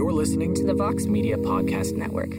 You're listening to the Vox Media Podcast Network.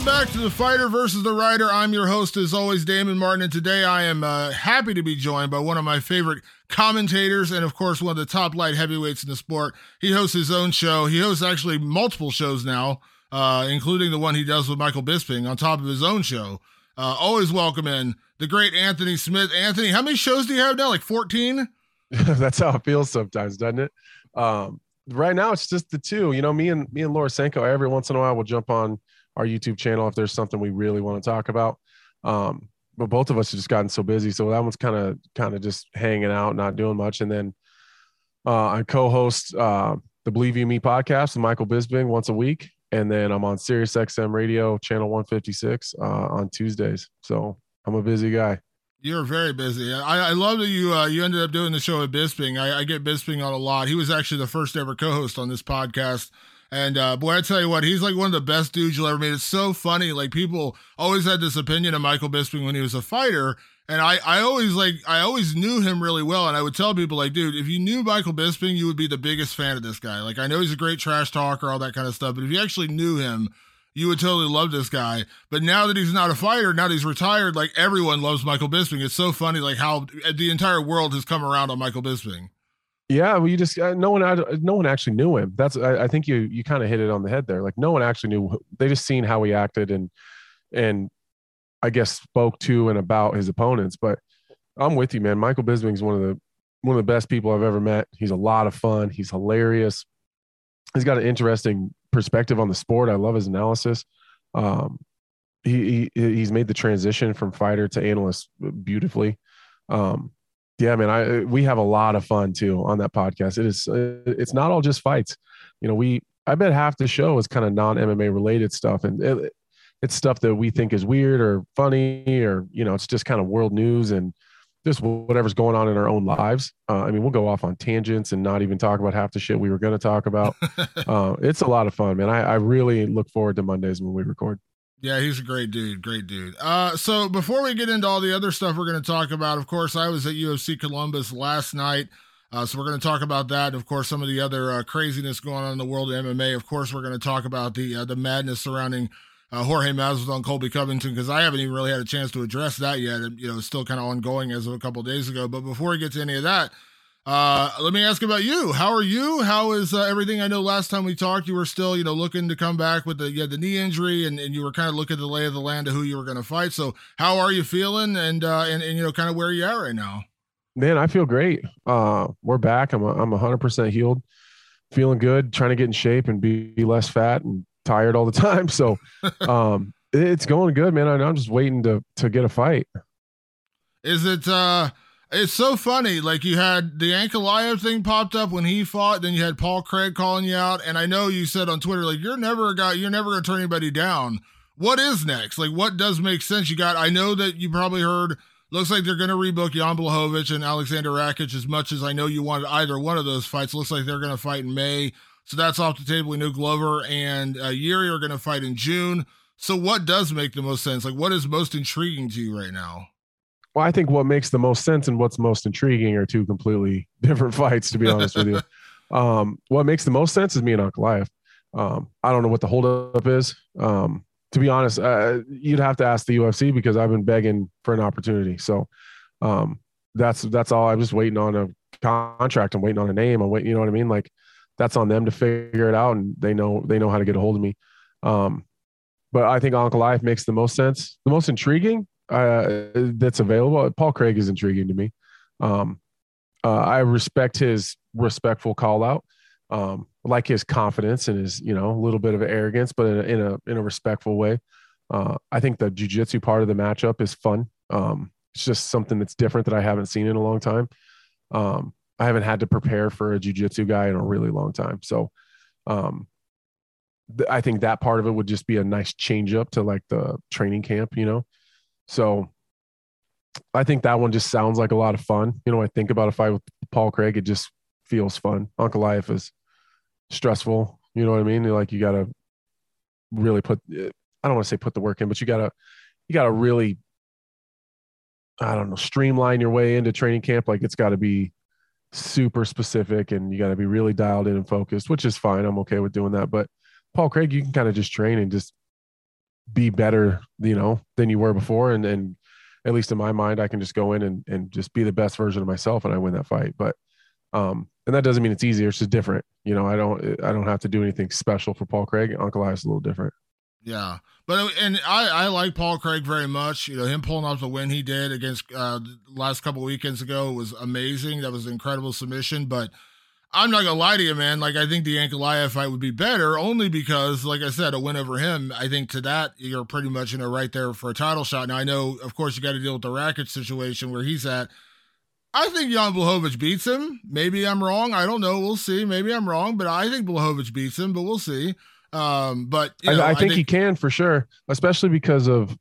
Welcome back to the Fighter versus the Writer. I'm your host, as always, Damon Martin, and today I am uh, happy to be joined by one of my favorite commentators and, of course, one of the top light heavyweights in the sport. He hosts his own show. He hosts actually multiple shows now, uh, including the one he does with Michael Bisping on top of his own show. Uh, always welcome in the great Anthony Smith. Anthony, how many shows do you have now? Like 14? That's how it feels sometimes, doesn't it? Um, right now, it's just the two. You know, me and me and Laura Sanko every once in a while we'll jump on our YouTube channel if there's something we really want to talk about. Um, but both of us have just gotten so busy, so that one's kind of kind of just hanging out, not doing much. And then uh, I co-host uh, the Believe You Me podcast with Michael Bisping once a week, and then I'm on Sirius XM Radio channel 156 uh, on Tuesdays. So I'm a busy guy. You're very busy. I, I love that you uh, you ended up doing the show with Bisping. I, I get Bisping on a lot. He was actually the first ever co-host on this podcast. And uh, boy, I tell you what, he's like one of the best dudes you'll ever meet. It's so funny. Like people always had this opinion of Michael Bisping when he was a fighter. And I, I always like I always knew him really well. And I would tell people like, dude, if you knew Michael Bisping, you would be the biggest fan of this guy. Like I know he's a great trash talker, all that kind of stuff. But if you actually knew him, you would totally love this guy. But now that he's not a fighter, now that he's retired, like everyone loves Michael Bisping. It's so funny, like how the entire world has come around on Michael Bisping. Yeah, well, you just uh, no one no one actually knew him. That's I, I think you you kind of hit it on the head there. Like no one actually knew. They just seen how he acted and and I guess spoke to and about his opponents. But I'm with you, man. Michael Bisping's one of the one of the best people I've ever met. He's a lot of fun. He's hilarious. He's got an interesting perspective on the sport. I love his analysis. Um, he, he he's made the transition from fighter to analyst beautifully. Um, yeah, man, I we have a lot of fun too on that podcast. It is it's not all just fights. You know, we I bet half the show is kind of non MMA related stuff, and it, it's stuff that we think is weird or funny, or you know, it's just kind of world news and just whatever's going on in our own lives. Uh, I mean, we'll go off on tangents and not even talk about half the shit we were going to talk about. uh, it's a lot of fun, man. I, I really look forward to Mondays when we record. Yeah, he's a great dude. Great dude. Uh, so before we get into all the other stuff we're going to talk about, of course, I was at UFC Columbus last night. Uh, so we're going to talk about that. Of course, some of the other uh, craziness going on in the world of MMA. Of course, we're going to talk about the uh, the madness surrounding uh, Jorge Masvidal and Colby Covington because I haven't even really had a chance to address that yet. You know, it's still kind of ongoing as of a couple of days ago. But before we get to any of that, uh, let me ask about you. How are you? How is uh, everything? I know last time we talked, you were still, you know, looking to come back with the you had the knee injury, and, and you were kind of looking at the lay of the land of who you were going to fight. So, how are you feeling? And uh, and and you know, kind of where you at right now? Man, I feel great. Uh, we're back. I'm a, I'm 100% healed, feeling good, trying to get in shape and be, be less fat and tired all the time. So, um, It's going good, man. I, I'm just waiting to to get a fight. Is it? uh It's so funny. Like you had the Ankalaev thing popped up when he fought, then you had Paul Craig calling you out, and I know you said on Twitter like you're never a guy, you're never gonna turn anybody down. What is next? Like what does make sense? You got. I know that you probably heard. Looks like they're to rebook Jan Blachowicz and Alexander Rakic as much as I know you wanted either one of those fights. Looks like they're to fight in May. So that's off the table. We know Glover and uh, Yuri are to fight in June. So what does make the most sense? Like what is most intriguing to you right now? Well, I think what makes the most sense and what's most intriguing are two completely different fights, to be honest with you. Um, what makes the most sense is me and Ankalaev. Um, I don't know what the holdup is. Um, to be honest, uh, you'd have to ask the UFC because I've been begging for an opportunity. So um, that's that's all. I'm just waiting on a contract. I'm waiting on a name. I'm waiting. You know what I mean? Like that's on them to figure it out, and they know they know how to get a hold of me. Um, but I think Ankalaev makes the most sense, the most intriguing uh, that's available. Paul Craig is intriguing to me. Um, uh, I respect his respectful call out, um, like his confidence and his you know a little bit of arrogance, but in a in a, in a respectful way. Uh, I think the jujitsu part of the matchup is fun. Um, it's just something that's different that I haven't seen in a long time. Um, I haven't had to prepare for a jujitsu guy in a really long time. So um, th- I think that part of it would just be a nice change up to like the training camp, you know? So I think that one just sounds like a lot of fun. You know, I think about a fight with Paul Craig, it just feels fun. Ankalaev is stressful. You know what I mean? Like you got to really put, eh, I don't want to say put the work in, but you got to, you got to really, I don't know, streamline your way into training camp. Like it's got to be super specific and you got to be really dialed in and focused, which is fine. I'm okay with doing that. But Paul Craig, you can kind of just train and just be better, you know, than you were before. And and at least in my mind, I can just go in and, and just be the best version of myself and I win that fight. But um, and that doesn't mean it's easier. It's just different. You know, I don't I don't have to do anything special for Paul Craig. Ankalaev is a little different. Yeah, but and I I like Paul Craig very much. You know, him pulling off the win he did against uh last couple weekends ago was amazing. That was an incredible submission. But I'm not gonna lie to you, man. Like I think the Ankalaev fight would be better only because, like I said, a win over him. I think to that you're pretty much in a right there for a title shot. Now I know, of course, you got to deal with the Rakic situation where he's at. I think Jan Blachowicz beats him. Maybe I'm wrong. I don't know. We'll see. Maybe I'm wrong, but I think Blachowicz beats him. But we'll see. Um, but you know, I, I, think I, think he can for sure, especially because of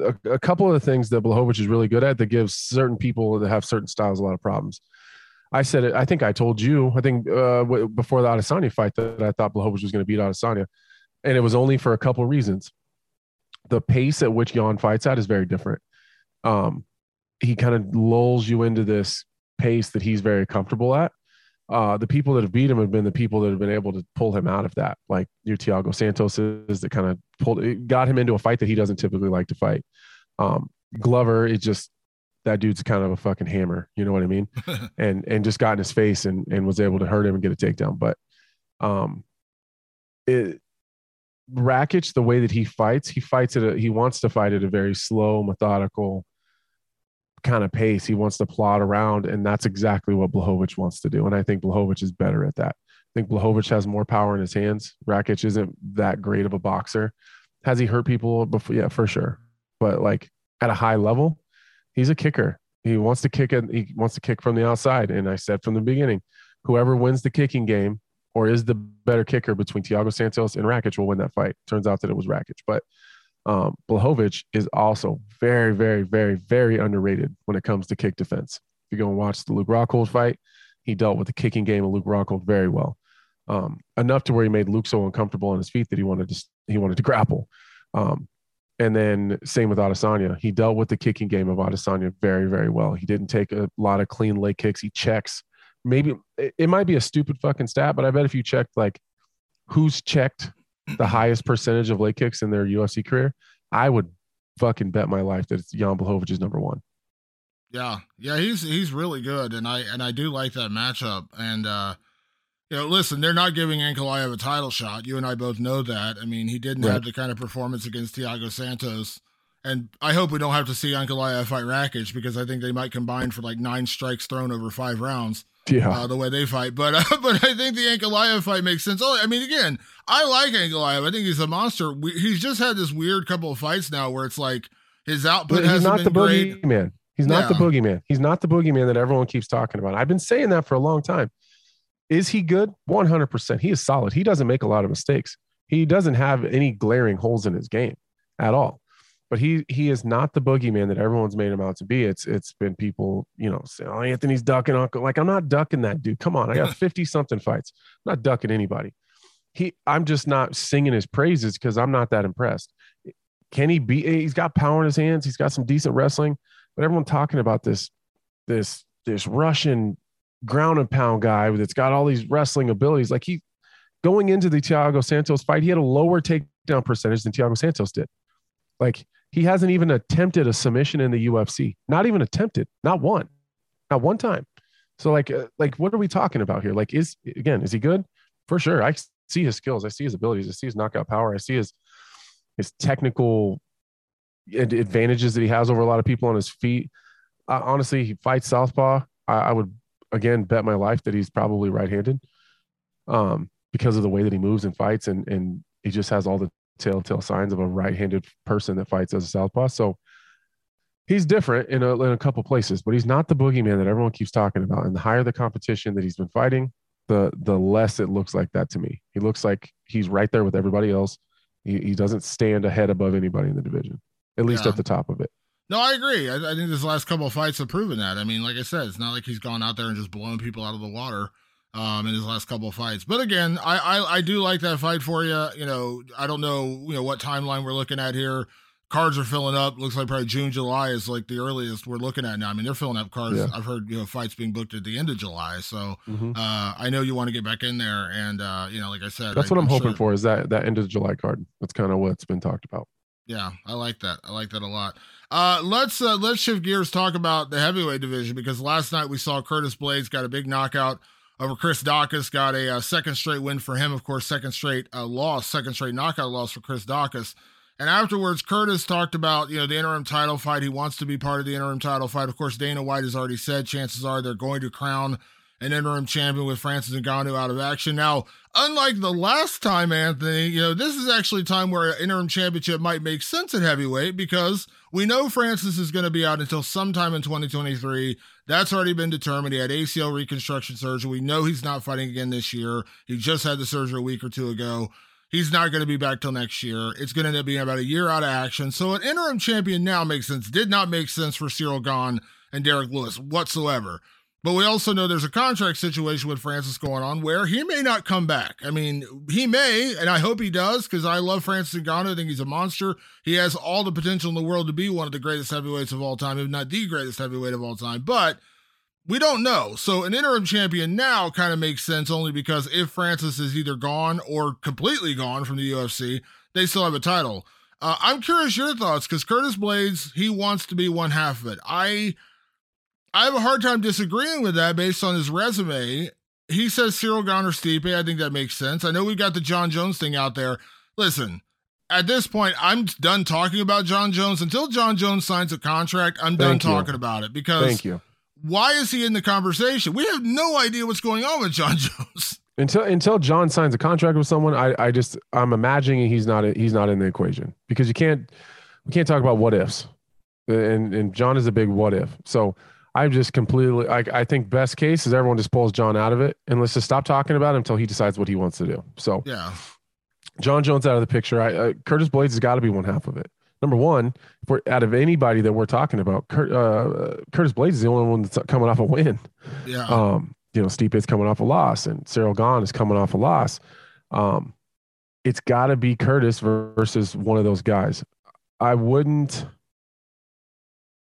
a, a, couple of the things that Blachowicz is really good at that gives certain people that have certain styles a lot of problems. I said it. I think I told you. I think uh, before the Adesanya fight that I thought Blachowicz was going to beat Adesanya, and it was only for a couple of reasons. The pace at which Jan fights at is very different. Um, he kind of lulls you into this pace that he's very comfortable at, uh, the people that have beat him have been the people that have been able to pull him out of that, like your Thiago Santos is that kind of pulled got him into a fight that he doesn't typically like to fight. Um, Glover it just that dude's kind of a fucking hammer, you know what I mean? and and just got in his face and and was able to hurt him and get a takedown. But um it Rakic, the way that he fights, he fights at a he wants to fight at a very slow, methodical, kind of pace. He wants to plot around, and that's exactly what Blachowicz wants to do. And I think Blachowicz is better at that. I think Blachowicz has more power in his hands. Rakic isn't that great of a boxer. Has he hurt people before? Yeah, for sure. But like at a high level, he's a kicker. He wants to kick it. He wants to kick from the outside. And I said from the beginning, whoever wins the kicking game or is the better kicker between Thiago Santos and Rakic will win that fight. Turns out that it was Rakic, but um, Blachowicz is also very, very, very, very underrated when it comes to kick defense. If you go and watch the Luke Rockhold fight, he dealt with the kicking game of Luke Rockhold very well, um, enough to where he made Luke so uncomfortable on his feet that he wanted to he wanted to grapple. Um, and then same with Adesanya, he dealt with the kicking game of Adesanya very, very well. He didn't take a lot of clean leg kicks. He checks. Maybe it, it might be a stupid fucking stat, but I bet if you checked like who's checked the highest percentage of leg kicks in their UFC career, I would fucking bet my life that it's Jan Blachowicz is number one. Yeah, yeah, he's he's really good, and I and I do like that matchup. And uh, you know, listen, they're not giving Ankalaev a title shot. You and I both know that. I mean, he didn't right. have the kind of performance against Thiago Santos, and I hope we don't have to see Ankalaev fight Rakic because I think they might combine for like nine strikes thrown over five rounds. Yeah, uh, the way they fight. But uh, but I think the Ankalaev fight makes sense. Oh, I mean, again, I like Ankalaev. I think he's a monster. We, he's just had this weird couple of fights now where it's like his output has he's not the great. boogeyman. He's not yeah. the boogeyman. He's not the boogeyman that everyone keeps talking about. I've been saying that for a long time. Is he good? 100%. He is solid. He doesn't make a lot of mistakes. He doesn't have any glaring holes in his game at all. But he he is not the boogeyman that everyone's made him out to be. It's it's been people, you know, saying, "Oh, Anthony's ducking Uncle." Like I'm not ducking that dude. Come on, I got 50 something fights. I'm not ducking anybody. He I'm just not singing his praises because I'm not that impressed. Can he be? Eh, he's got power in his hands. He's got some decent wrestling, but everyone talking about this this this Russian ground and pound guy that's got all these wrestling abilities. Like he going into the Thiago Santos fight, he had a lower takedown percentage than Thiago Santos did. Like he hasn't even attempted a submission in the UFC. Not even attempted. Not one. Not one time. So like uh, like what are we talking about here? Like is again, is he good? For sure. I see his skills. I see his abilities. I see his knockout power. I see his his technical advantages that he has over a lot of people on his feet. Uh, honestly, he fights southpaw. I, I would again bet my life that he's probably right-handed um, because of the way that he moves and fights and and he just has all the telltale signs of a right-handed person that fights as a southpaw. So he's different in a, in a couple places but he's not the boogeyman that everyone keeps talking about. And the higher the competition that he's been fighting the the less it looks like that to me. He looks like he's right there with everybody else. He, he doesn't stand ahead above anybody in the division at least yeah. at the top of it no, I agree. I, I think this last couple of fights have proven that. I mean, like I said, it's not like he's gone out there and just blown people out of the water um, in his last couple of fights. But again, I, I, I do like that fight for you. You know, I don't know you know what timeline we're looking at here. Cards are filling up. Looks like probably June, July is like the earliest we're looking at now. I mean, they're filling up cards. Yeah. I've heard you know fights being booked at the end of July. So mm-hmm. uh, I know you want to get back in there, and uh, you know, like I said, that's I, what I'm, I'm hoping sure. for is that that end of July card. That's kind of what's been talked about. Yeah, I like that. I like that a lot. Uh, let's uh, let's shift gears. Talk about the heavyweight division because last night we saw Curtis Blaydes got a big knockout over Chris Daukaus. Got a, uh, second straight win for him. Of course, second straight uh, loss, second straight knockout loss for Chris Daukaus. And afterwards, Curtis talked about you know the interim title fight. He wants to be part of the interim title fight. Of course, Dana White has already said chances are they're going to crown an interim champion with Francis Ngannou out of action. Now, unlike the last time, Anthony, you know, this is actually a time where an interim championship might make sense at heavyweight because we know Francis is going to be out until sometime in 2023. That's already been determined. He had ACL reconstruction surgery. We know he's not fighting again this year. He just had the surgery a week or two ago. He's not going to be back till next year. It's going to end up being about a year out of action. So an interim champion now makes sense. Did not make sense for Cyril Gane and Derek Lewis whatsoever. But we also know there's a contract situation with Francis going on where he may not come back. I mean, he may, and I hope he does because I love Francis Ngannou. I think he's a monster. He has all the potential in the world to be one of the greatest heavyweights of all time, if not the greatest heavyweight of all time. But we don't know. So an interim champion now kind of makes sense only because if Francis is either gone or completely gone from the UFC, they still have a title. Uh, I'm curious your thoughts because Curtis Blaydes, he wants to be one half of it. I I have a hard time disagreeing with that based on his resume. He says Cyril Gane or Stipe. I think that makes sense. I know we got the Jon Jones thing out there. Listen, at this point, I'm done talking about Jon Jones. Until Jon Jones signs a contract, I'm done Thank talking about it because Thank you. why is he in the conversation? We have no idea what's going on with Jon Jones. Until until Jon signs a contract with someone, I, I just I'm imagining he's not he's not in the equation because you can't we can't talk about what ifs, and and Jon is a big what if. So I'm just completely like I think best case is everyone just pulls Jon out of it and let's just stop talking about him until he decides what he wants to do. So yeah, Jon Jones out of the picture. I, uh, Curtis Blaydes has got to be one half of it. Number one, if we're out of anybody that we're talking about, Kurt, uh, Curtis Blaydes is the only one that's coming off a win. Yeah. Um, you know, Stipe is coming off a loss, and Cyril Gane is coming off a loss. Um, it's got to be Curtis versus one of those guys. I wouldn't.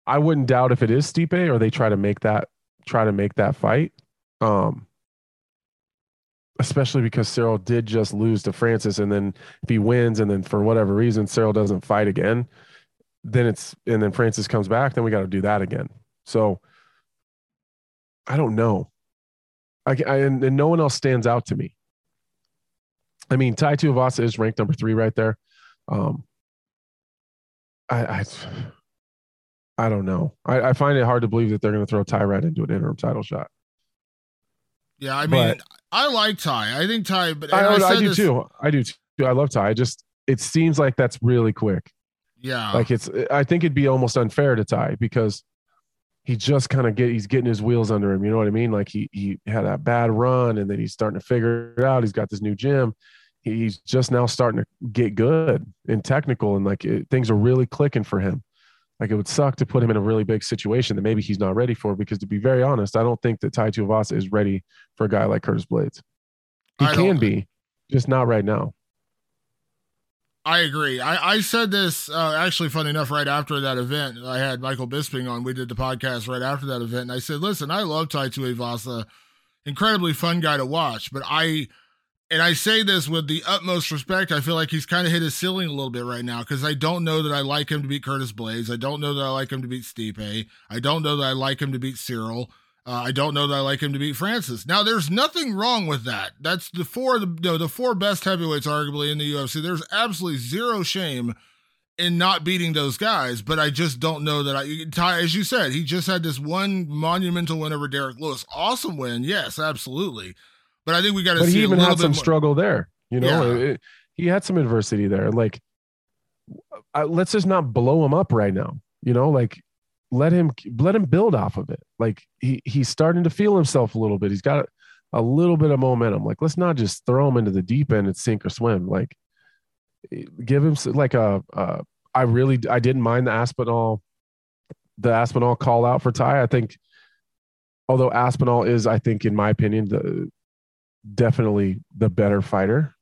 I wouldn't doubt if it is Stipe or they try to make that try to make that fight. Um, especially because Cyril did just lose to Francis, and then if he wins, and then for whatever reason Cyril doesn't fight again, then it's and then Francis comes back, then we got to do that again. So I don't know. I, I and, and, no one else stands out to me. I mean, Tai Tuivasa is ranked number three right there. Um, I, I I don't know. I, I find it hard to believe that they're going to throw Tyrod into an interim title shot. Yeah, I mean, but, I like Ty. I think Ty, but I, I, I do this, too. I do too. I love Ty. I just it seems like that's really quick. Yeah, like it's. I think it'd be almost unfair to Ty because he just kind of get he's getting his wheels under him. You know what I mean? Like he he had a bad run and then he's starting to figure it out. He's got this new gym. He's just now starting to get good and technical and like it, things are really clicking for him. Like it would suck to put him in a really big situation that maybe he's not ready for because to be very honest, I don't think that Tai Tuivasa is ready for a guy like Curtis Blaydes. He I can be, just not right now. I agree. I, I said this uh, actually, funny enough, right after that event. I had Michael Bisping on. We did the podcast right after that event, and I said, "Listen, I love Tai Tuivasa, incredibly fun guy to watch, but I." And I say this with the utmost respect. I feel like he's kind of hit his ceiling a little bit right now because I don't know that I like him to beat Curtis Blaydes. I don't know that I like him to beat Stipe. I don't know that I like him to beat Cyril. Uh, I don't know that I like him to beat Francis. Now, there's nothing wrong with that. That's the four the, the four best heavyweights, arguably in the UFC. There's absolutely zero shame in not beating those guys. But I just don't know that I. As you said, he just had this one monumental win over Derek Lewis. Awesome win, yes, absolutely. But I think we got to. But he even had some more. struggle there. You know, yeah. it, he had some adversity there. Like, I, let's just not blow him up right now. You know, like let him let him build off of it. Like he he's starting to feel himself a little bit. He's got a, a little bit of momentum. Like let's not just throw him into the deep end and sink or swim. Like give him like a. a I really I didn't mind the Aspinall the Aspinall call out for Ty. I think although Aspinall is I think in my opinion the definitely the better fighter.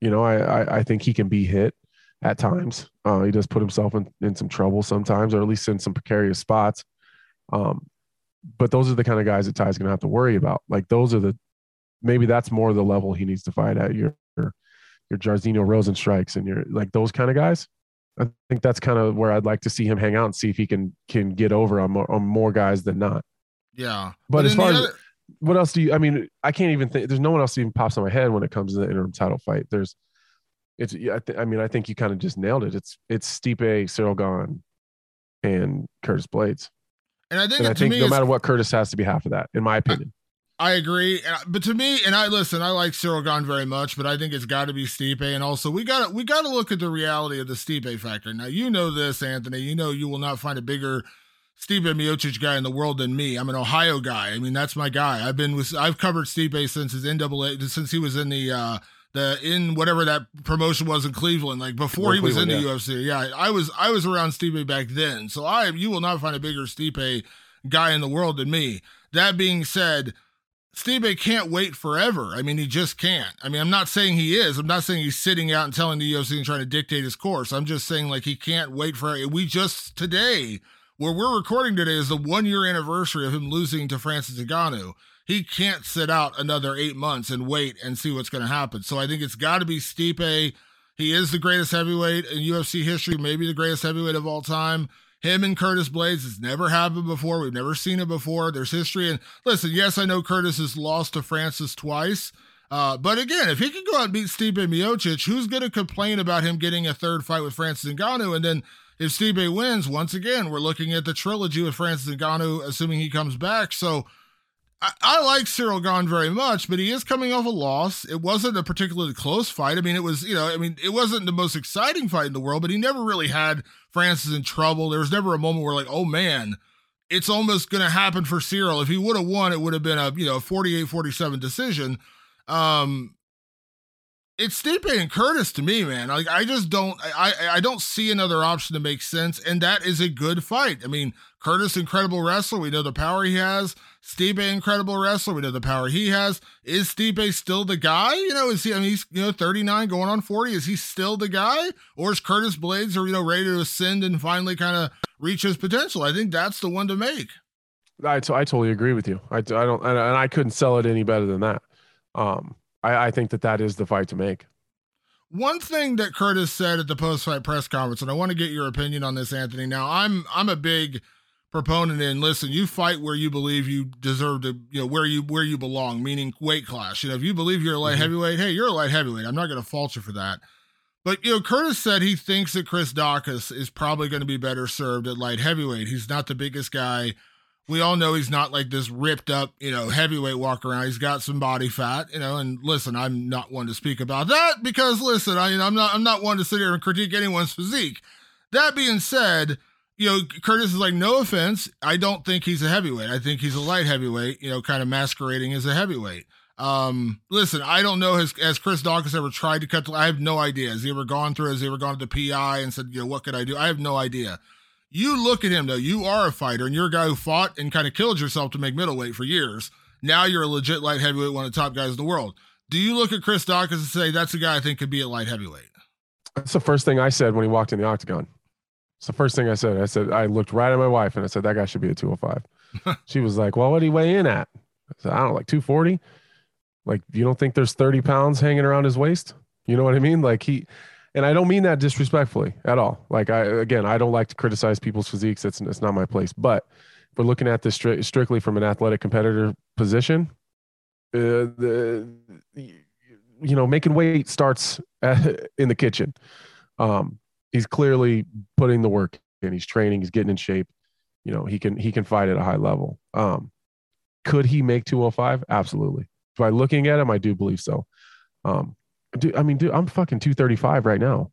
You know, I, I, I think he can be hit at times. Uh, he does put himself in, in some trouble sometimes, or at least in some precarious spots. Um, but those are the kind of guys that Tai's going to have to worry about. Like those are the maybe that's more the level he needs to fight at. Your your, Jairzinho Rozenstruiks and your like those kind of guys. I think that's kind of where I'd like to see him hang out and see if he can can get over on more, on more guys than not. Yeah, but, but as far other- as what else do you? I mean, I can't even think. There's no one else even pops in my head when it comes to the interim title fight. There's it's I, th- I mean I think you kind of just nailed it. It's it's Stipe, Cyril Gane, and Curtis Blaydes. And I think, and I think no matter what, Curtis has to be half of that, in my opinion. I, I agree, but to me, and I listen, I like Cyril Gane very much, but I think it's got to be Stipe, and also we got to we got to look at the reality of the Stipe factor. Now you know this, Anthony. You know you will not find a bigger Stipe Miocic guy in the world than me. I'm an Ohio guy. I mean that's my guy. I've been with I've covered Stipe since his NAA since he was in the. uh the in whatever that promotion was in Cleveland, like before he was in the yeah. UFC. Yeah, I was I was around Stipe back then, so I you will not find a bigger Stipe guy in the world than me. That being said, Stipe can't wait forever. I mean, he just can't. I mean, I'm not saying he is. I'm not saying he's sitting out and telling the UFC and trying to dictate his course. I'm just saying like he can't wait for. We just today, where we're recording today, is the one year anniversary of him losing to Francis Ngannou he can't sit out another eight months and wait and see what's going to happen. So I think it's got to be Stipe. He is the greatest heavyweight in UFC history, maybe the greatest heavyweight of all time. Him and Curtis Blaydes, it's never happened before. We've never seen it before. There's history. And listen, yes, I know Curtis has lost to Francis twice. Uh, but again, if he can go out and beat Stipe Miocic, who's going to complain about him getting a third fight with Francis Ngannou? And then if Stipe wins, once again, we're looking at the trilogy with Francis Ngannou, assuming he comes back. So I, I, like Cyril Gane very much, but he is coming off a loss. It wasn't a particularly close fight. I mean, it was, you know, I mean, it wasn't the most exciting fight in the world, but he never really had Francis in trouble. There was never a moment where, like, oh man, it's almost going to happen for Cyril. If he would have won, it would have been a, you know, 48 47 decision. Um, it's Stipe and Curtis to me, man. Like I just don't, I, I don't see another option to make sense, and that is a good fight. I mean, Curtis, incredible wrestler. We know the power he has. Stipe, incredible wrestler. We know the power he has. Is Stipe still the guy? You know, is he? I mean, he's you know 39, going on 40. Is he still the guy, or is Curtis Blaydes, or you know, ready to ascend and finally kind of reach his potential? I think that's the one to make. I, t- I totally agree with you. I, I don't, and I couldn't sell it any better than that. Um, I, I think that that is the fight to make. One thing that Curtis said at the post-fight press conference, and I want to get your opinion on this, Anthony. Now, I'm I'm a big proponent in listen you fight where you believe you deserve to you know where you where you belong meaning weight class you know if you believe you're a light mm-hmm. heavyweight hey you're a light heavyweight i'm not going to fault you for that but you know curtis said he thinks that chris daukaus is probably going to be better served at light heavyweight he's not the biggest guy we all know he's not like this ripped up, you know, heavyweight walk around. He's got some body fat, you know. And listen, I'm not one to speak about that because listen, I, you know, I'm not I'm not one to sit here and critique anyone's physique. That being said, you know, Curtis is like, no offense, I don't think he's a heavyweight. I think he's a light heavyweight, you know, kind of masquerading as a heavyweight. Um, listen, I don't know has has Chris Daukaus ever tried to cut I have no idea. Has he ever gone through, has he ever gone to the PI and said, you know, what could I do? I have no idea. You look at him though, you are a fighter and you're a guy who fought and kind of killed yourself to make middleweight for years. Now you're a legit light heavyweight, one of the top guys in the world. Do you look at Chris Daukaus and say that's a guy I think could be a light heavyweight? That's the first thing I said when he walked in the octagon. It's the first thing I said. I said I looked right at my wife and I said that guy should be a 205. she was like, "Well, what did he weigh in at?" I said, "I don't know, like 240." Like, you don't think there's 30 pounds hanging around his waist? You know what I mean? Like he, and I don't mean that disrespectfully at all. Like I, again, I don't like to criticize people's physiques. It's, it's not my place. But we're looking at this stri- strictly from an athletic competitor position, uh, the, you know, making weight starts at, in the kitchen. Um, he's clearly putting the work in. He's training. He's getting in shape. You know, he can he can fight at a high level. Um, could he make 205? Absolutely by looking at him, I do believe so. Um, dude, I mean, dude, I'm fucking 235 right now.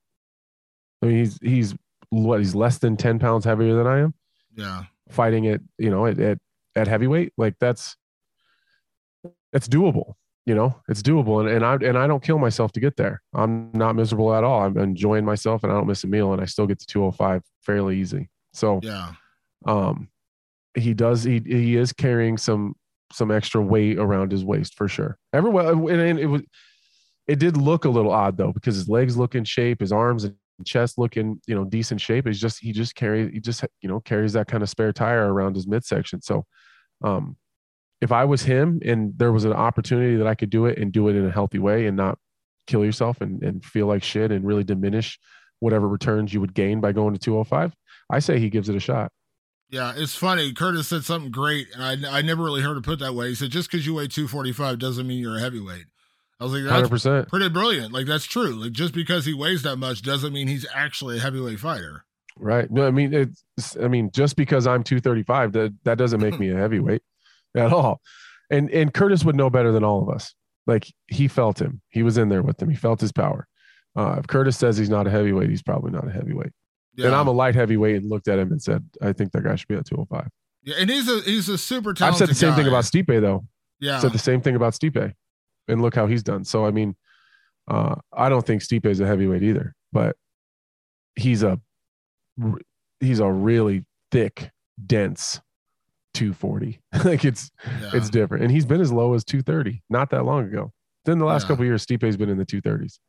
I mean, he's he's what he's less than 10 pounds heavier than I am. Yeah, fighting it, you know, at at, at heavyweight, like that's that's doable. You know, it's doable, and, and I and I don't kill myself to get there. I'm not miserable at all. I'm enjoying myself, and I don't miss a meal, and I still get to 205 fairly easy. So yeah, um, he does he he is carrying some some extra weight around his waist for sure. Everywhere, and it was, it did look a little odd though because his legs look in shape, his arms and chest look in you know decent shape. It's just he just carries he just you know carries that kind of spare tire around his midsection. So, um, if I was him and there was an opportunity that I could do it and do it in a healthy way and not kill yourself and and feel like shit and really diminish whatever returns you would gain by going to 205, I say he gives it a shot. Yeah, it's funny. Curtis said something great, and I, I never really heard it put that way. He said, just because you weigh 245 doesn't mean you're a heavyweight. I was like, that's 100%. pretty brilliant. Like, that's true. Like, just because he weighs that much doesn't mean he's actually a heavyweight fighter. Right. No, I mean, it's, I mean, just because I'm 235, that, that doesn't make me a heavyweight at all. And, and Curtis would know better than all of us. Like, he felt him. He was in there with him. He felt his power. Uh, if Curtis says he's not a heavyweight, he's probably not a heavyweight. Yeah. And I'm a light heavyweight and looked at him and said, I think that guy should be at 205. Yeah, and he's a he's a super talented. I've said the same guy. thing about Stipe though. Yeah, said the same thing about Stipe, and look how he's done. So I mean, uh, I don't think Stipe is a heavyweight either, but he's a he's a really thick, dense 240. like it's yeah. it's different, and he's been as low as 230 not that long ago. Then the last yeah. couple years, Stipe's been in the 230s.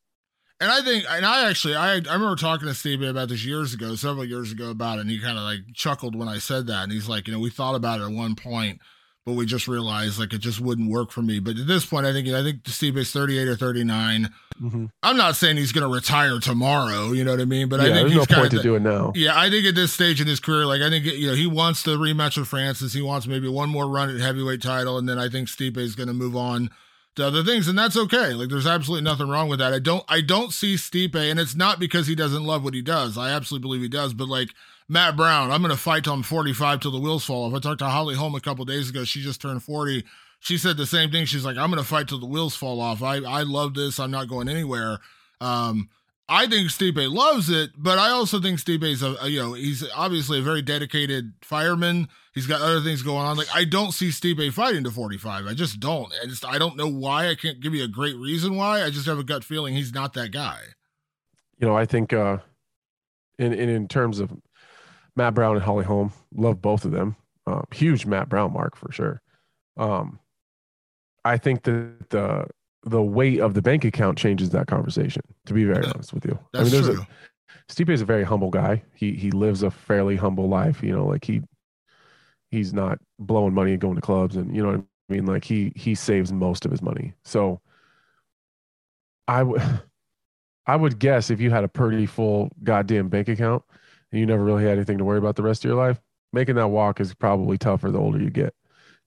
And I think, and I actually, I, I remember talking to Steve about this years ago, several years ago about it, and he kind of like chuckled when I said that. And he's like, you know, we thought about it at one point, but we just realized like it just wouldn't work for me. But at this point, I think, I think Steve is 38 or 39. Mm-hmm. I'm not saying he's going to retire tomorrow, you know what I mean? But yeah, I think he's no point to do it now. Yeah, I think at this stage in his career, like I think, you know, he wants the rematch with Francis. He wants maybe one more run at heavyweight title. And then I think Stipe is going to move on to other things, and that's okay. Like there's absolutely nothing wrong with that. I don't I don't see Stipe, and it's not because he doesn't love what he does. I absolutely believe he does, but like Matt Brown, I'm gonna fight till I'm 45 till the wheels fall off. I talked to Holly Holm a couple days ago. She just turned 40. She said the same thing. She's like, I'm gonna fight till the wheels fall off. I I love this. I'm not going anywhere. Um, I think Stipe loves it, but I also think Stipe's a, a, you know he's obviously a very dedicated fireman. He's got other things going on. Like I don't see Stipe fighting to 45. I just don't. I just I don't know why. I can't give you a great reason why. I just have a gut feeling he's not that guy. You know, I think uh in in, in terms of Matt Brown and Holly Holm, love both of them. Uh, huge Matt Brown mark for sure. Um, I think that the the weight of the bank account changes that conversation. To be very honest with you, I mean, there's true. a Stipe is a very humble guy. He he lives a fairly humble life. You know, like he he's not blowing money and going to clubs, and you know what I mean. Like he he saves most of his money. So I would I would guess if you had a pretty full goddamn bank account and you never really had anything to worry about the rest of your life, making that walk is probably tougher the older you get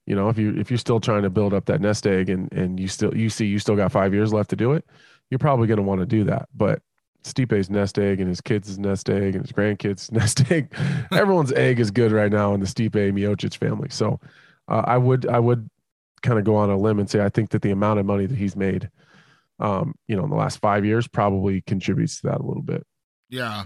you know if you if you're still trying to build up that nest egg and and you still you see you still got five years left to do it you're probably going to want to do that but Stipe's nest egg and his kids' nest egg and his grandkids' nest egg. Everyone's egg is good right now in the Stipe Miocic family. So uh, I would I would kind of go on a limb and say I think that the amount of money that he's made, um, you know, in the last five years probably contributes to that a little bit. Yeah.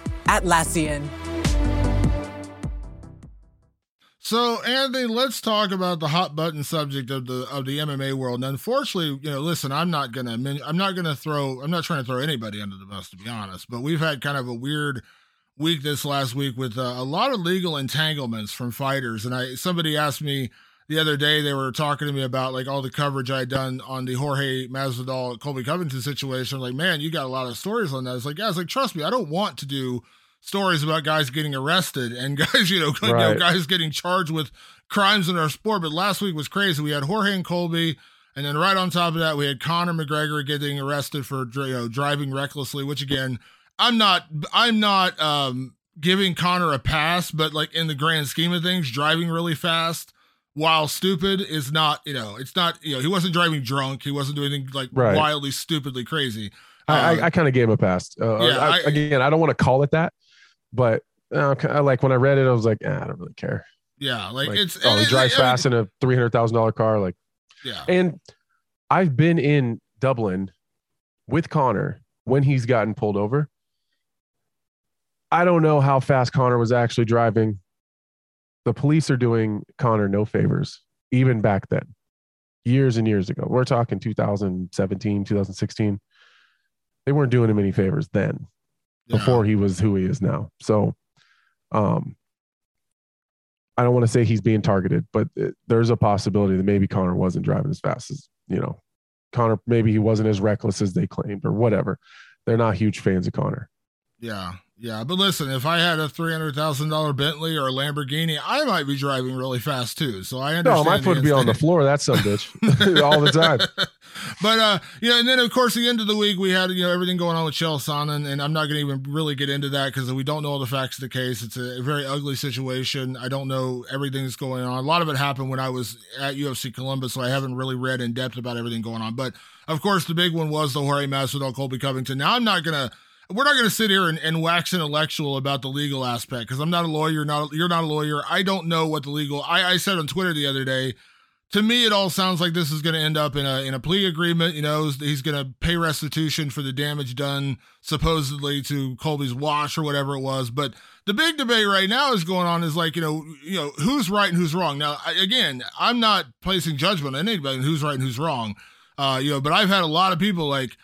Atlassian. So, Andy, let's talk about the hot button subject of the of the MMA world. And unfortunately, you know, listen, I'm not gonna I'm not gonna throw I'm not trying to throw anybody under the bus to be honest, but we've had kind of a weird week this last week with uh, a lot of legal entanglements from fighters. And I somebody asked me the other day they were talking to me about like all the coverage I had done on the Jorge Masvidal Colby Covington situation. I'm like, man, you got a lot of stories on that. It's like, guys, like trust me, I don't want to do stories about guys getting arrested and guys, you know, right. you know, guys getting charged with crimes in our sport. But last week was crazy. We had Jorge and Colby, and then right on top of that, we had Conor McGregor getting arrested for you know, driving recklessly. Which again, I'm not, I'm not um, giving Conor a pass, but like in the grand scheme of things, driving really fast while stupid is not, you know, it's not, you know, he wasn't driving drunk. He wasn't doing anything like right. wildly, stupidly crazy. I, uh, I, I kind of gave him a pass. Uh, yeah, I, again, I don't want to call it that but uh, like when I read it, I was like, eh, I don't really care. Yeah, like, like it's oh, he drives fast in a three hundred thousand dollar car, like yeah. And I've been in Dublin with Conor when he's gotten pulled over. I don't know how fast Conor was actually driving. The police are doing Conor no favors, even back then, years and years ago. We're talking 2017, 2016. They weren't doing him any favors then before he was who he is now. So, um, I don't want to say he's being targeted, but it, there's a possibility that maybe Conor wasn't driving as fast as you know. Conor, maybe he wasn't as reckless as they claimed or whatever. They're not huge fans of Conor. Yeah, yeah, but listen, if I had a three hundred thousand dollar Bentley or a Lamborghini, I might be driving really fast too. So I understand. No, my foot would be on the floor. That's some bitch all the time. but uh, you know, and then of course the end of the week we had you know everything going on with Chael Sonnen, and I'm not going to even really get into that because we don't know all the facts of the case. It's a very ugly situation. I don't know everything that's going on. A lot of it happened when I was at UFC Columbus, so I haven't really read in depth about everything going on. But of course, the big one was the Jorge Masvidal Colby Covington. Now I'm not gonna we're not going to sit here and, and wax intellectual about the legal aspect because I'm not a lawyer. Not you're not a lawyer. I don't know what the legal. I, I said on Twitter the other day to me, it all sounds like this is going to end up in a in a plea agreement. You know, he's going to pay restitution for the damage done supposedly to Colby's wash or whatever it was. But the big debate right now is going on is like you know you know who's right and who's wrong. Now, again, I'm not placing judgment on anybody who's right and who's wrong. Uh, you know, but I've had a lot of people like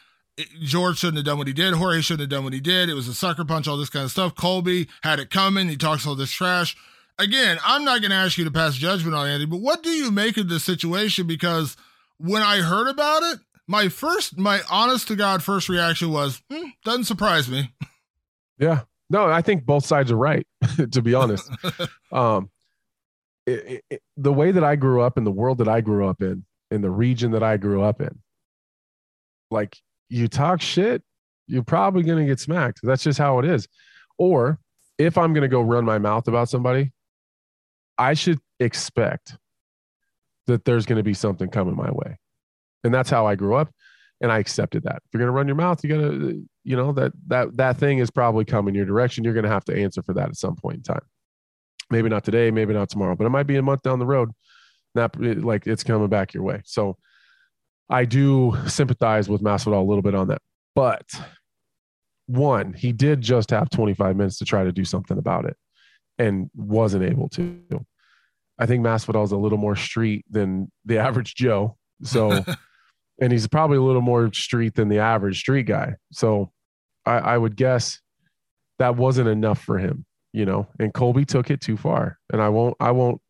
George shouldn't have done what he did. Jorge shouldn't have done what he did. It was a sucker punch, all this kind of stuff. Colby had it coming. He talks all this trash again, I'm not going to ask you to pass judgment on Andy, but what do you make of this situation? Because when I heard about it, my first, my honest to God first reaction was, hmm, doesn't surprise me. Yeah. No, I think both sides are right, to be honest. um, it, it, the way that I grew up in the world that I grew up in, in the region that I grew up in, like you talk shit, you're probably going to get smacked. That's just how it is. Or if I'm going to go run my mouth about somebody, I should expect that there's going to be something coming my way. And that's how I grew up. And I accepted that. If you're going to run your mouth, you got to, you know, that, that, that thing is probably coming your direction. You're going to have to answer for that at some point in time. Maybe not today, maybe not tomorrow, but it might be a month down the road. That like it's coming back your way. So I do sympathize with Masvidal a little bit on that. But one, he did just have 25 minutes to try to do something about it and wasn't able to. I think Masvidal is a little more street than the average Joe. So, and he's probably a little more street than the average street guy. So, I, I, would guess that wasn't enough for him, you know. And Colby took it too far. And I won't, I won't,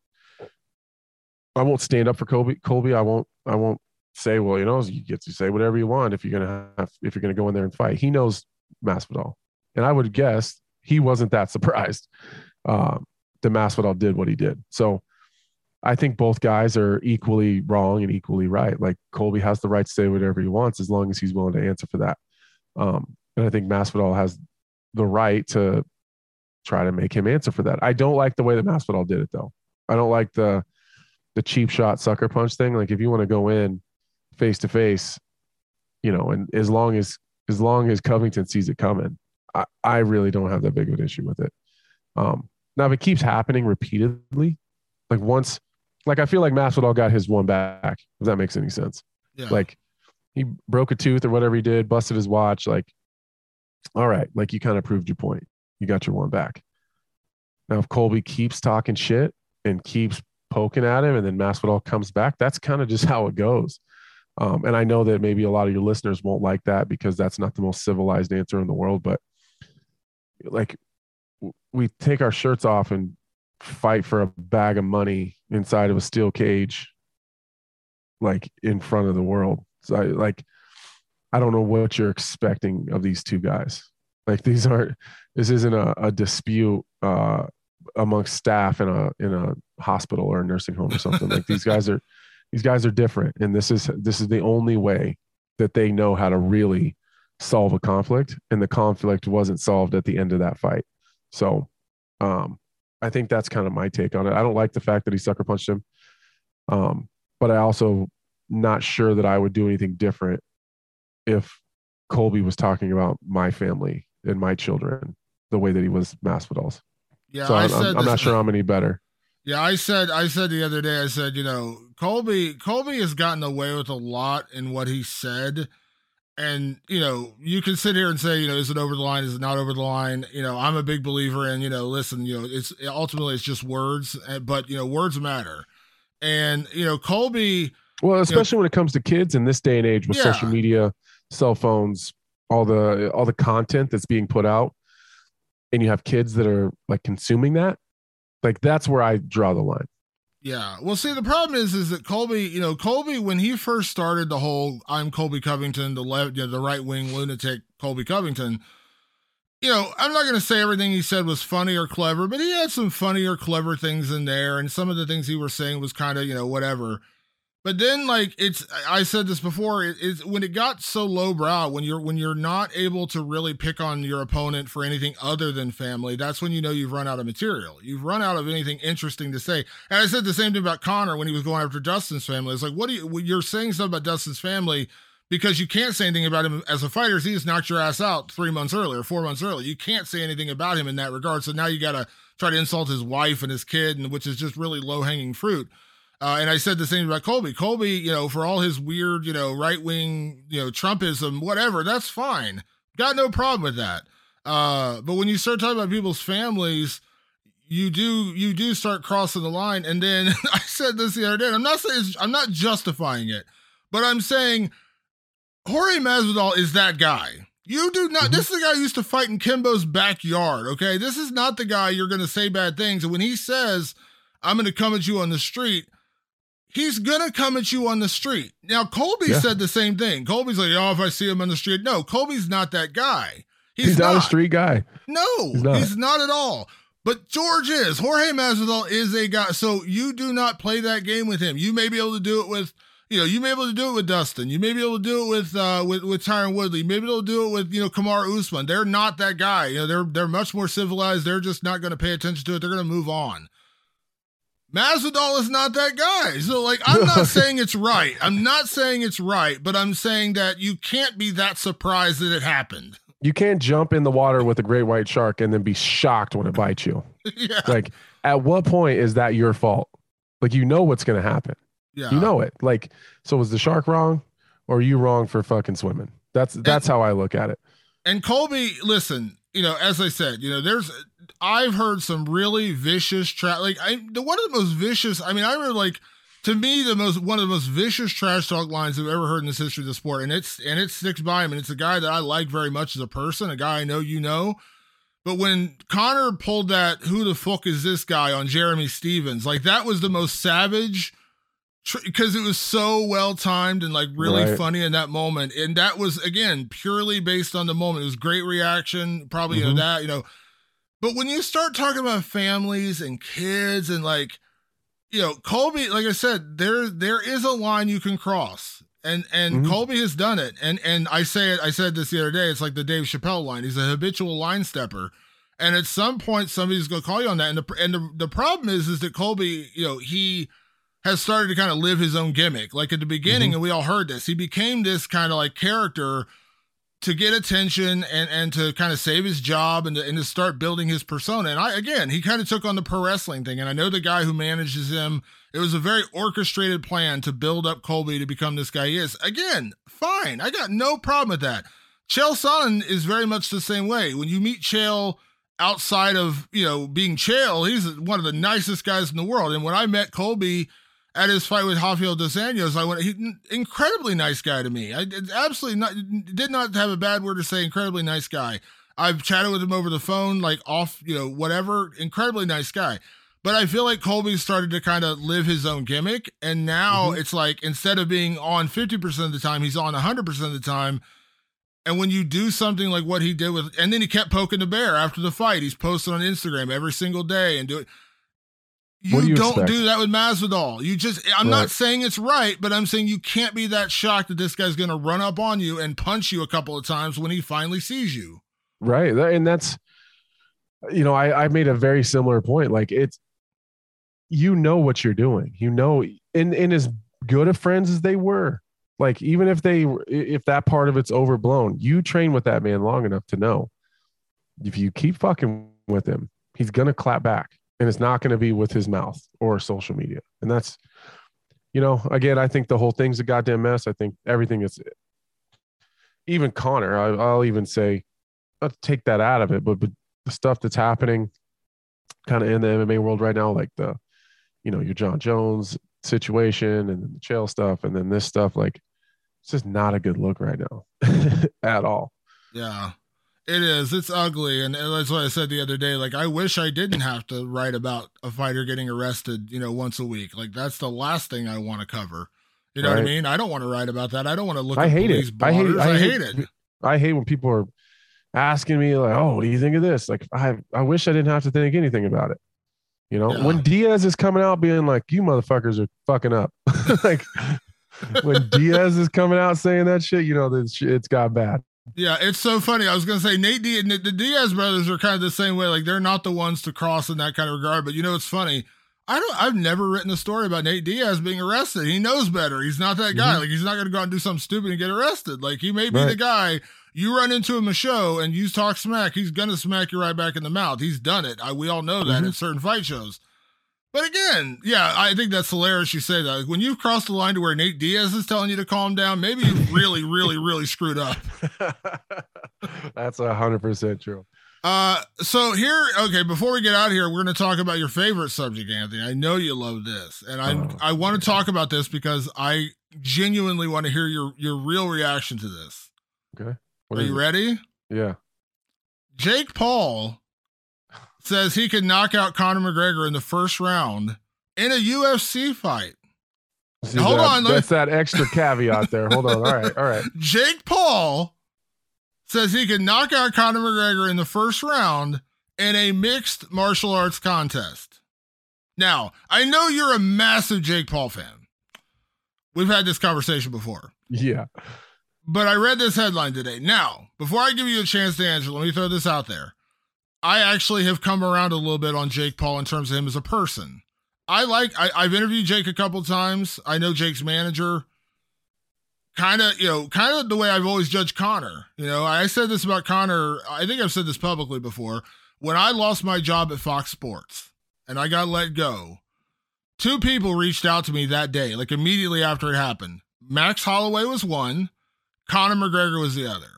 I won't stand up for Colby. Colby, I won't, I won't say, well, you know, you get to say whatever you want if you're gonna have, if you're gonna go in there and fight. He knows Masvidal, and I would guess he wasn't that surprised the Masvidal did what he did. So I think both guys are equally wrong and equally right. Like Colby has the right to say whatever he wants as long as he's willing to answer for that. Um, and I think Masvidal has the right to try to make him answer for that. I don't like the way that Masvidal did it though. I don't like the the cheap shot sucker punch thing. Like if you want to go in face to face, you know, and as long as as long as Covington sees it coming, I, I really don't have that big of an issue with it. Um, now, if it keeps happening repeatedly, like once, like I feel like Masvidal got his one back. If that makes any sense. Yeah. Like he broke a tooth or whatever he did, busted his watch. Like, all right, like you kind of proved your point. You got your one back. Now, if Colby keeps talking shit and keeps poking at him, and then Masvidal comes back, that's kind of just how it goes. Um, and I know that maybe a lot of your listeners won't like that because that's not the most civilized answer in the world, but like we take our shirts off and fight for a bag of money inside of a steel cage like in front of the world. So I, like i don't know what you're expecting of these two guys. Like these aren't this isn't a, a dispute uh amongst staff in a in a hospital or a nursing home or something. Like these guys are these guys are different and this is this is the only way that they know how to really solve a conflict and the conflict wasn't solved at the end of that fight so um, I think that's kind of my take on it. I don't like the fact that he sucker punched him. Um, but I also not sure that I would do anything different if Colby was talking about my family and my children the way that he was Masvidal's. Yeah, so I'm, I'm, I'm not sure I'm any better. Yeah, I said I said the other day. I said you know Colby Colby has gotten away with a lot in what he said and you know you can sit here and say you know is it over the line is it not over the line you know i'm a big believer in you know listen you know it's ultimately it's just words eh, but you know words matter and you know colby well especially you know, when it comes to kids in this day and age with yeah. social media cell phones all the all the content that's being put out and you have kids that are like consuming that like that's where i draw the line yeah. Well, see, the problem is, is that Colby, you know, Colby, when he first started the whole "I'm Colby Covington," the left, you know, the right wing lunatic Colby Covington. You know, I'm not going to say everything he said was funny or clever, but he had some funny or clever things in there, and some of the things he was saying was kind of, you know, whatever. But then, like it's, I said this before. It, it's when it got so lowbrow, when you're when you're not able to really pick on your opponent for anything other than family. That's when you know you've run out of material. You've run out of anything interesting to say. And I said the same thing about Conor when he was going after Dustin's family. It's like, what do you? You're saying something about Dustin's family because you can't say anything about him as a fighter. He just knocked your ass out three months earlier, four months earlier. You can't say anything about him in that regard. So now you got to try to insult his wife and his kid, and which is just really low hanging fruit. Uh, and I said the same about Colby. Colby, you know, for all his weird, you know, right wing, you know, Trumpism, whatever, that's fine. Got no problem with that. Uh, but when you start talking about people's families, you do you do start crossing the line. And then I said this the other day. I'm not saying I'm not justifying it, but I'm saying Jorge Masvidal is that guy. You do not. Mm-hmm. This is the guy who used to fight in Kimbo's backyard. Okay, this is not the guy you're going to say bad things. And when he says, "I'm going to come at you on the street," he's going to come at you on the street. Now, Colby yeah. said the same thing. Colby's like, "Oh, if I see him on the street, no." Colby's not that guy. He's, he's not. not. a street guy. No, he's not. he's not at all. But George is. Jorge Masvidal is a guy. So you do not play that game with him. You may be able to do it with you know, you may be able to do it with Dustin. You may be able to do it with uh with, with Tyron Woodley. Maybe they'll do it with, you know, Kamaru Usman. They're not that guy. You know, they're they're much more civilized. They're just not going to pay attention to it. They're going to move on. Masvidal is not that guy. So like I'm not saying it's right. I'm not saying it's right, but I'm saying that you can't be that surprised that it happened. You can't jump in the water with a great white shark and then be shocked when it bites you. yeah. Like at what point is that your fault? Like you know what's going to happen. Yeah. You know it. Like, so was the shark wrong or are you wrong for fucking swimming? That's that's and, how I look at it. And Colby, listen, you know, as I said, you know, there's I've heard some really vicious trash like I the one of the most vicious, I mean, I remember like to me the most one of the most vicious trash talk lines I've ever heard in this history of the sport. And it's and it sticks by him. And it's a guy that I like very much as a person, a guy I know you know. But when Conor pulled that who the fuck is this guy on Jeremy Stephens, like that was the most savage because it was so well timed and like really right. funny in that moment. And that was again purely based on the moment. It was great reaction, probably mm-hmm. you know mm-hmm. that, you know. But when you start talking about families and kids and like, you know, Colby, like I said, there there is a line you can cross. And and mm-hmm. Colby has done it. And and I say it, I said this the other day, it's like the Dave Chappelle line. He's a habitual line stepper. And at some point somebody's gonna call you on that. And the and the, the problem is is that Colby, you know, he has started to kind of live his own gimmick. Like at the beginning, mm-hmm. and we all heard this, he became this kind of like character to get attention and and to kind of save his job and to, and to start building his persona. And I again, he kind of took on the pro wrestling thing. And I know the guy who manages him. It was a very orchestrated plan to build up Colby to become this guy he is. Again, fine. I got no problem with that. Chael Sonnen is very much the same way. When you meet Chael outside of, you know, being Chael, he's one of the nicest guys in the world. And when I met Colby at his fight with Rafael dos Anjos, I went, he incredibly nice guy to me. I absolutely not, did not have a bad word to say. Incredibly nice guy. I've chatted with him over the phone, like off, you know, whatever. Incredibly nice guy. But I feel like Colby started to kind of live his own gimmick. And now mm-hmm. it's like instead of being on 50% of the time, he's on 100% of the time. And when you do something like what he did with, and then he kept poking the bear after the fight, he's posting on Instagram every single day and do it you, do you don't expect? do that with Masvidal. You just I'm right. not saying it's right, but I'm saying you can't be that shocked that this guy's going to run up on you and punch you a couple of times when he finally sees you. Right. And that's you know, I I made a very similar point like it's you know what you're doing. You know in in as good of friends as they were. Like even if they if that part of it's overblown, you train with that man long enough to know if you keep fucking with him, he's going to clap back and it's not going to be with his mouth or social media. And that's, you know, again, I think the whole thing's a goddamn mess. I think everything is, even Conor, I, will even say, I'll take that out of it, but, but the stuff that's happening, kind of in the MMA world right now, like the, you know, your Jon Jones situation and the Chael stuff, and then this stuff, like, it's just not a good look right now at all. Yeah. It is. It's ugly, and that's what I said the other day. Like, I wish I didn't have to write about a fighter getting arrested, you know, once a week. Like, that's the last thing I want to cover. You know right. what I mean? I don't want to write about that. I don't want to look. I hate it. I hate. I, I hate, it. I hate when people are asking me like, "Oh, what do you think of this?" Like, I I wish I didn't have to think anything about it. You know, yeah. when Diaz is coming out being like, "You motherfuckers are fucking up," like when Diaz is coming out saying that shit, you know, that it's got bad. Yeah, it's so funny. I was gonna say Nate Diaz, the Diaz brothers are kind of the same way. Like they're not the ones to cross in that kind of regard. But you know, it's funny. I don't. I've never written a story about Nate Diaz being arrested. He knows better. He's not that guy. Mm-hmm. Like he's not gonna go out and do something stupid and get arrested. Like he may be right. the guy. You run into him a show and you talk smack. He's gonna smack you right back in the mouth. He's done it. I, we all know that mm-hmm. in certain fight shows. But again, yeah, I think that's hilarious. You say that like, when you've crossed the line to where Nate Diaz is telling you to calm down, maybe you really, really, really screwed up. That's a hundred percent true. Uh, so here, okay, before we get out of here, we're going to talk about your favorite subject, Anthony. I know you love this, and I Oh, I want to talk about this because I genuinely want to hear your your real reaction to this. Okay. What Are you it? ready? Yeah. Jake Paul says he could knock out Conor McGregor in the first round in a UFC fight. See, Hold that- on, let me- That's that extra caveat there. Hold on. All right. All right. Jake Paul says he could knock out Conor McGregor in the first round in a mixed martial arts contest. Now, I know you're a massive Jake Paul fan. We've had this conversation before, Yeah. but I read this headline today. Now, before I give you a chance to answer, let me throw this out there. I actually have come around a little bit on Jake Paul in terms of him as a person. I like, I, I've interviewed Jake a couple times. I know Jake's manager kind of, you know, kind of the way I've always judged Conor. You know, I said this about Conor. I think I've said this publicly before. When I lost my job at Fox Sports and I got let go, two people reached out to me that day, like immediately after it happened. Max Holloway was one, Conor McGregor was the other.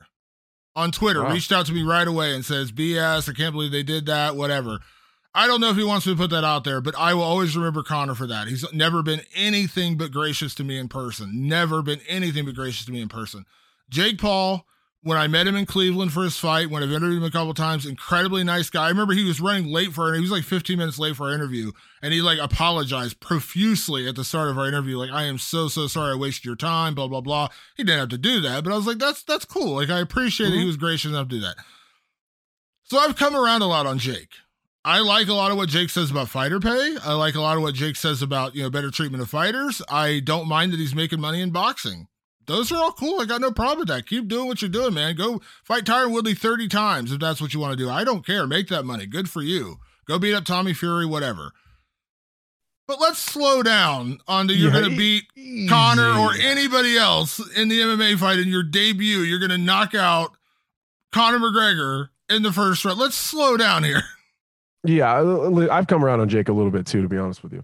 On Twitter, Wow. reached out to me right away and says, BS, I can't believe they did that, whatever. I don't know if he wants me to put that out there, but I will always remember Conor for that. He's never been anything but gracious to me in person. Never been anything but gracious to me in person. Jake Paul, when I met him in Cleveland for his fight, when I've interviewed him a couple times, incredibly nice guy. I remember he was running late for he was like 15 minutes late for our interview, and he like apologized profusely at the start of our interview, like I am so so sorry I wasted your time, blah blah blah. He didn't have to do that, but I was like, that's that's cool. Like I appreciate that he mm-hmm. was gracious enough to do that. So I've come around a lot on Jake. I like a lot of what Jake says about fighter pay. I like a lot of what Jake says about, you know, better treatment of fighters. I don't mind that he's making money in boxing. Those are all cool. I got no problem with that. Keep doing what you're doing, man. Go fight Tyron Woodley 30 times if that's what you want to do. I don't care. Make that money. Good for you. Go beat up Tommy Fury, whatever. But let's slow down onto you're Yeah, going to beat Conor or anybody else in the MMA fight in your debut. You're going to knock out Conor McGregor in the first round. Let's slow down here. Yeah, I've come around on Jake a little bit too, to be honest with you.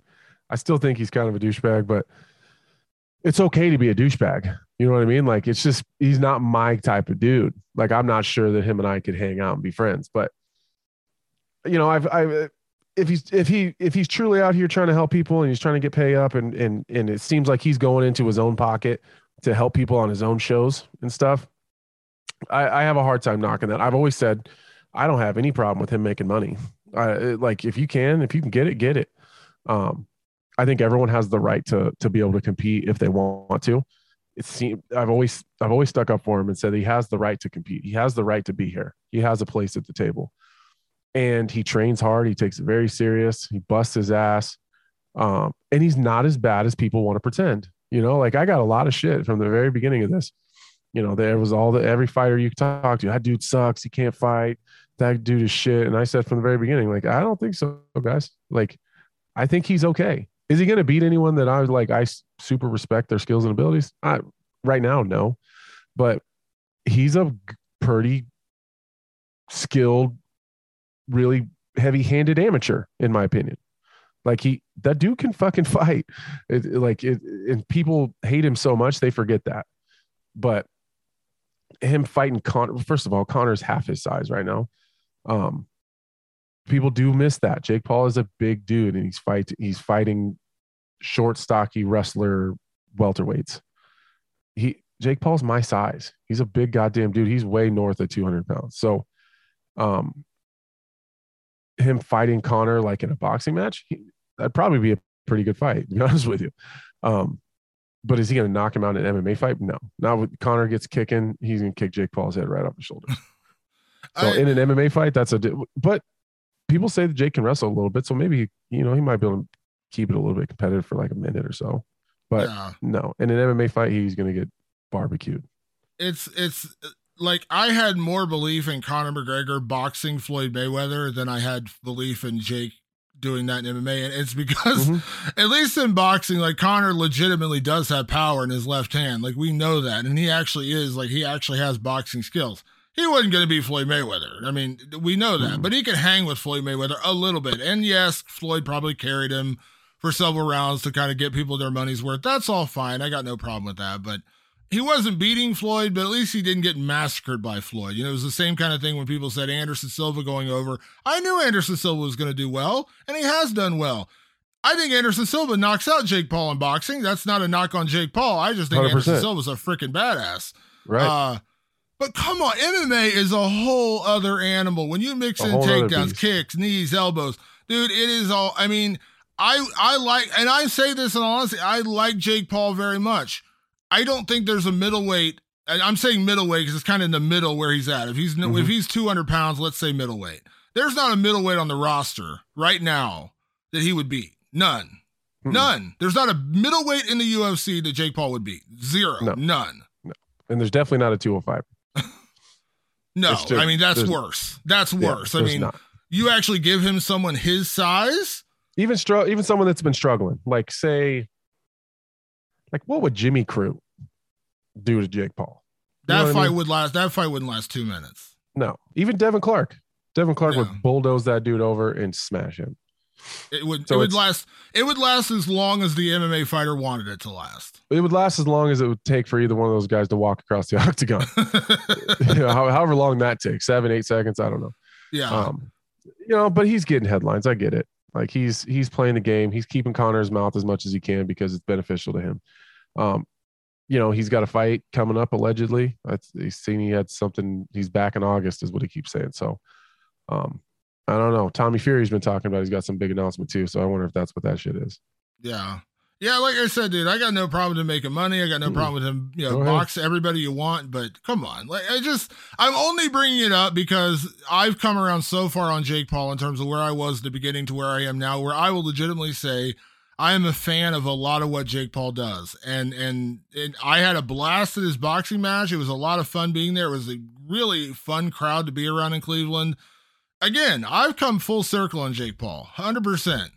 I still think he's kind of a douchebag, but it's okay to be a douchebag. You know what I mean? Like it's just he's not my type of dude. Like I'm not sure that him and I could hang out and be friends. But you know, I've I if he's if he if he's truly out here trying to help people and he's trying to get pay up and and and it seems like he's going into his own pocket to help people on his own shows and stuff. I, I have a hard time knocking that. I've always said I don't have any problem with him making money. I like if you can, if you can get it, get it. Um, I think everyone has the right to to be able to compete if they want to. It seems I've always I've always stuck up for him and said he has the right to compete. He has the right to be here. He has a place at the table, and he trains hard. He takes it very serious. He busts his ass, um, and he's not as bad as people want to pretend. You know, like I got a lot of shit from the very beginning of this. You know, there was all the every fighter you talk to. That dude sucks. He can't fight that dude is shit. And I said from the very beginning, like, I don't think so, guys. Like, I think he's okay. Is he going to beat anyone that I like? I super respect their skills and abilities. I, right now, no, but he's a pretty skilled, really heavy-handed amateur, in my opinion. Like he, that dude can fucking fight. It- like it, and people hate him so much they forget that. But him fighting Conor, first of all, Conor's half his size right now. Um, people do miss that. Jake Paul is a big dude, and he's fight he's fighting short, stocky wrestler welterweights. He Jake Paul's my size. He's a big goddamn dude. He's way north of 200 pounds. So, um, him fighting Conor like in a boxing match, he, that'd probably be a pretty good fight. To be honest with you, um, but is he going to knock him out in an MMA fight? No. Now with Conor gets kicking, he's going to kick Jake Paul's head right off the shoulders. So I- in an MMA fight, that's a but people say that Jake can wrestle a little bit, so maybe you know he might be able to keep it a little bit competitive for like a minute or so. But yeah. no, in an MMA fight, he's going to get barbecued. it's it's like I had more belief in Conor McGregor boxing Floyd Mayweather than I had belief in Jake doing that in MMA. And it's because Mhm. at least in boxing, like Conor legitimately does have power in his left hand. Like we know that. And he actually is like he actually has boxing skills. He wasn't going to be Floyd Mayweather. I mean, we know that, Mm. but he could hang with Floyd Mayweather a little bit. And yes, Floyd probably carried him for several rounds to kind of get people their money's worth. That's all fine. I got no problem with that. But he wasn't beating Floyd, but at least he didn't get massacred by Floyd. You know, it was the same kind of thing when people said Anderson Silva going over. I knew Anderson Silva was going to do well, and he has done well. I think Anderson Silva knocks out Jake Paul in boxing. That's not a knock on Jake Paul. I just think 100%. Anderson Silva's a freaking badass. Right. Uh, but come on, MMA is a whole other animal. When you mix A in takedowns, kicks, knees, elbows, dude, it is all. I mean, I I like, and I say this in all honesty, I like Jake Paul very much. I don't think there's a middleweight. and I'm saying middleweight because it's kind of in the middle where he's at. If he's Mhm. if he's 200 pounds, let's say middleweight. There's not a middleweight on the roster right now that he would beat. None. Mm-mm. None. There's not a middleweight in the UFC that Jake Paul would beat. Zero. No. None. and there's definitely not a 205. No, just- I mean that's worse. That's Yeah, worse. I mean, not. you actually give him someone his size. even str- even someone that's been struggling, like say, like what would Jimmy Crute do to Jake Paul? You That what I fight mean? would last. That fight wouldn't last two minutes. No, even Devin Clark. Devin Clark Yeah. would bulldoze that dude over and smash him. It would. So it would last. It would last as long as the MMA fighter wanted it to last. It would last as long as it would take for either one of those guys to walk across the octagon. you know, however long that takes, seven, eight seconds, I don't know. yeah. Um, you know, but he's getting headlines. I get it. Like he's he's playing the game. He's keeping Conor's mouth as much as he can because it's beneficial to him. Um, you know, he's got a fight coming up allegedly. He's seen he had something. He's back in August, is what he keeps saying. So, um, I don't know. Tommy Fury's been talking about. He's got some big announcement too. So I wonder if that's what that shit is. Yeah. Yeah, like I said, dude, I got no problem with making money. I got no problem with him, you know, Go ahead. box everybody you want. But come on, like I just, I'm only bringing it up because I've come around so far on Jake Paul in terms of where I was at the beginning to where I am now, where I will legitimately say I am a fan of a lot of what Jake Paul does, and and and I had a blast at his boxing match. It was a lot of fun being there. It was a really fun crowd to be around in Cleveland. Again, I've come full circle on Jake Paul, hundred percent.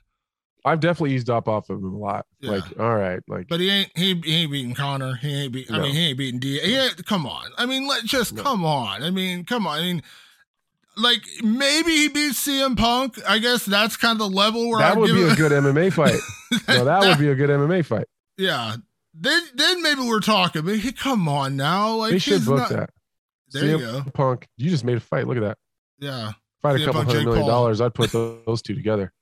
I've definitely eased up off of him a lot. Yeah. Like, all right, like But he ain't he, he ain't beating Conor. He ain't beat. I mean, he ain't beating D. He ain't, come on. I mean, let just No. come on. I mean, come on. I mean, like maybe he beats CM Punk. I guess that's kind of the level where that I'd would be him- a good MMA fight. No, that would be a good MMA fight. yeah. Then then maybe we're talking. But he, come on now. Like They should book not- that. There you go. Punk, you just made a fight. Look at that. Yeah. Fight a couple hundred Jake million Paul. dollars. I'd put those, those two together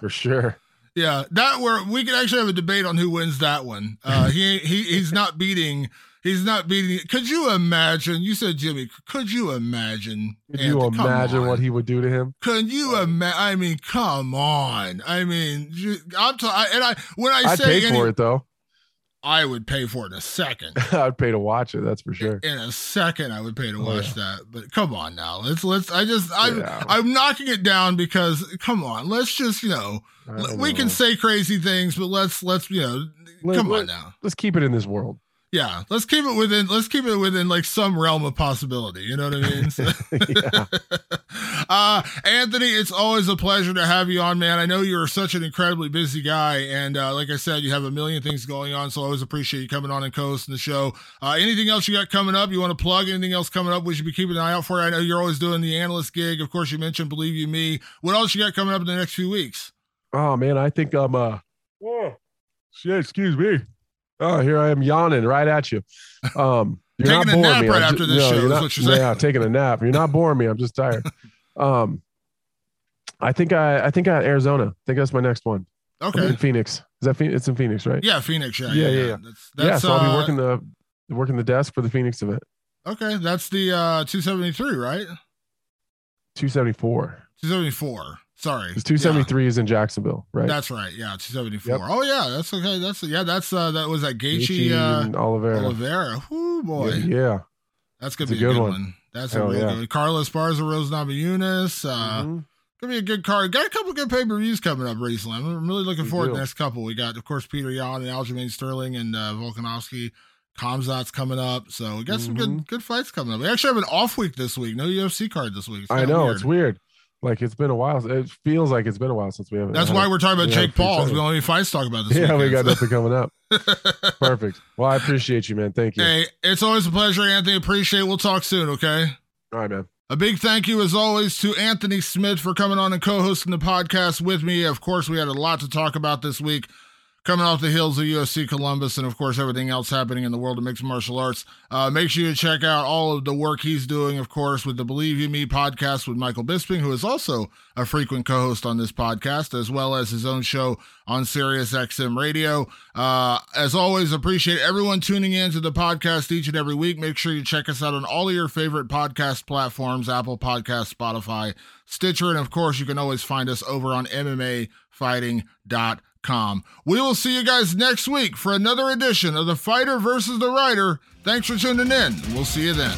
for sure. Yeah, that where we could actually have a debate on who wins that one. Uh, he he he's not beating. He's not beating. Could you imagine? You said Jimmy. Could you imagine? Could you Anthony? Come imagine what he would do to him? Could you imagine? I mean, come on. I mean, I'm t- I, and I when I I'd say pay any, for it though. I would pay for it in a second. I'd pay to watch it. That's for sure. In a second, I would pay to Oh, watch that. But come on now, let's let's. I just I'm Yeah. I'm knocking it down because come on, let's just you know we can say crazy things, but let's let's you know Let- come let- on now. Let's keep it in this world. Yeah, let's keep it within. Let's keep it within like some realm of possibility. You know what I mean? So- Yeah. uh, Anthony, it's always a pleasure to have you on, man. I know you're such an incredibly busy guy, and uh, like I said, you have a million things going on. So I always appreciate you coming on and coasting the show. Uh, anything else you got coming up? You want to plug anything else coming up? We should be keeping an eye out for. I know you're always doing the analyst gig. Of course, you mentioned Believe You Me. What else you got coming up in the next few weeks? Oh man, I think I'm uh oh, shit, excuse me. Oh, here I am yawning right at you. Um you're Taking not a boring nap me. right I'm after this no, show not- what you're saying. Yeah, taking a nap. You're not boring me. I'm just tired. Um I think I I think I Arizona. I think that's my next one. Okay. in Phoenix. Is that Phoenix? It's in Phoenix, right? Yeah, Phoenix. Yeah, Yeah, yeah, yeah. That's, yeah. that's, So I'll be uh, working the working the desk for the Phoenix event. Okay, that's the uh 273, right? 274. 274. Sorry. Because 273 is in Jacksonville, right? That's right. Yeah, 274. Yep. Oh yeah, that's okay. That's yeah, that's uh that was that Gaethje Gaethje uh Oliveira. Oliveira. Whoo boy. Yeah, yeah. That's gonna be a good one. one. That's Hell a real yeah. good one. Carla Esparza, Rose Namajunas. Uh Mhm. gonna be a good card. Got a couple good pay-per-views coming up recently. I'm really looking Good forward to the next couple. We got, of course, Petr Yan and Aljamain Sterling and uh Volkanovski. Khamzat's coming up. So we got some good Mhm. good fights coming up. We actually have an off week this week. No UFC card this week. I know weird. it's weird. Like it's been a while. It feels like it's been a while since we haven't. That's why we're talking about Jake Paul. We only fights talk about this. Yeah, weekend, we got so. nothing coming up. Perfect. Well, I appreciate you, man. Thank you. Hey, it's always a pleasure, Anthony. Appreciate. it. We'll talk soon. Okay. All right, man. A big thank you, as always, to Anthony Smith for coming on and co-hosting the podcast with me. Of course, we had a lot to talk about this week coming off the heels of UFC Columbus and, of course, everything else happening in the world of mixed martial arts. Uh, make sure you check out all of the work he's doing, of course, with the Believe You Me podcast with Michael Bisping, who is also a frequent co host on this podcast, as well as his own show on Sirius XM Radio. Uh, as always, appreciate everyone tuning in to the podcast each and every week. Make sure you check us out on all of your favorite podcast platforms Apple Podcast, Spotify, Stitcher, and, of course, you can always find us over on MMAfighting.com. We will see you guys next week for another edition of The Fighter versus the Writer. Thanks for tuning in. We'll see you then.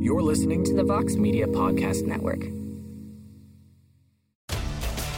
You're listening to the Vox Media Podcast Network.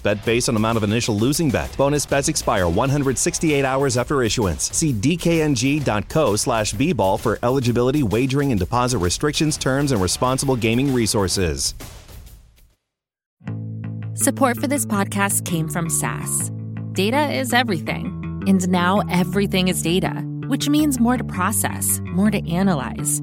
bet based on amount of initial losing bet. Bonus bets expire 168 hours after issuance. See dkng.co slash bball for eligibility, wagering, and deposit restrictions, terms, and responsible gaming resources. Support for this podcast came from SAS. Data is everything, and now everything is data, which means more to process, more to analyze.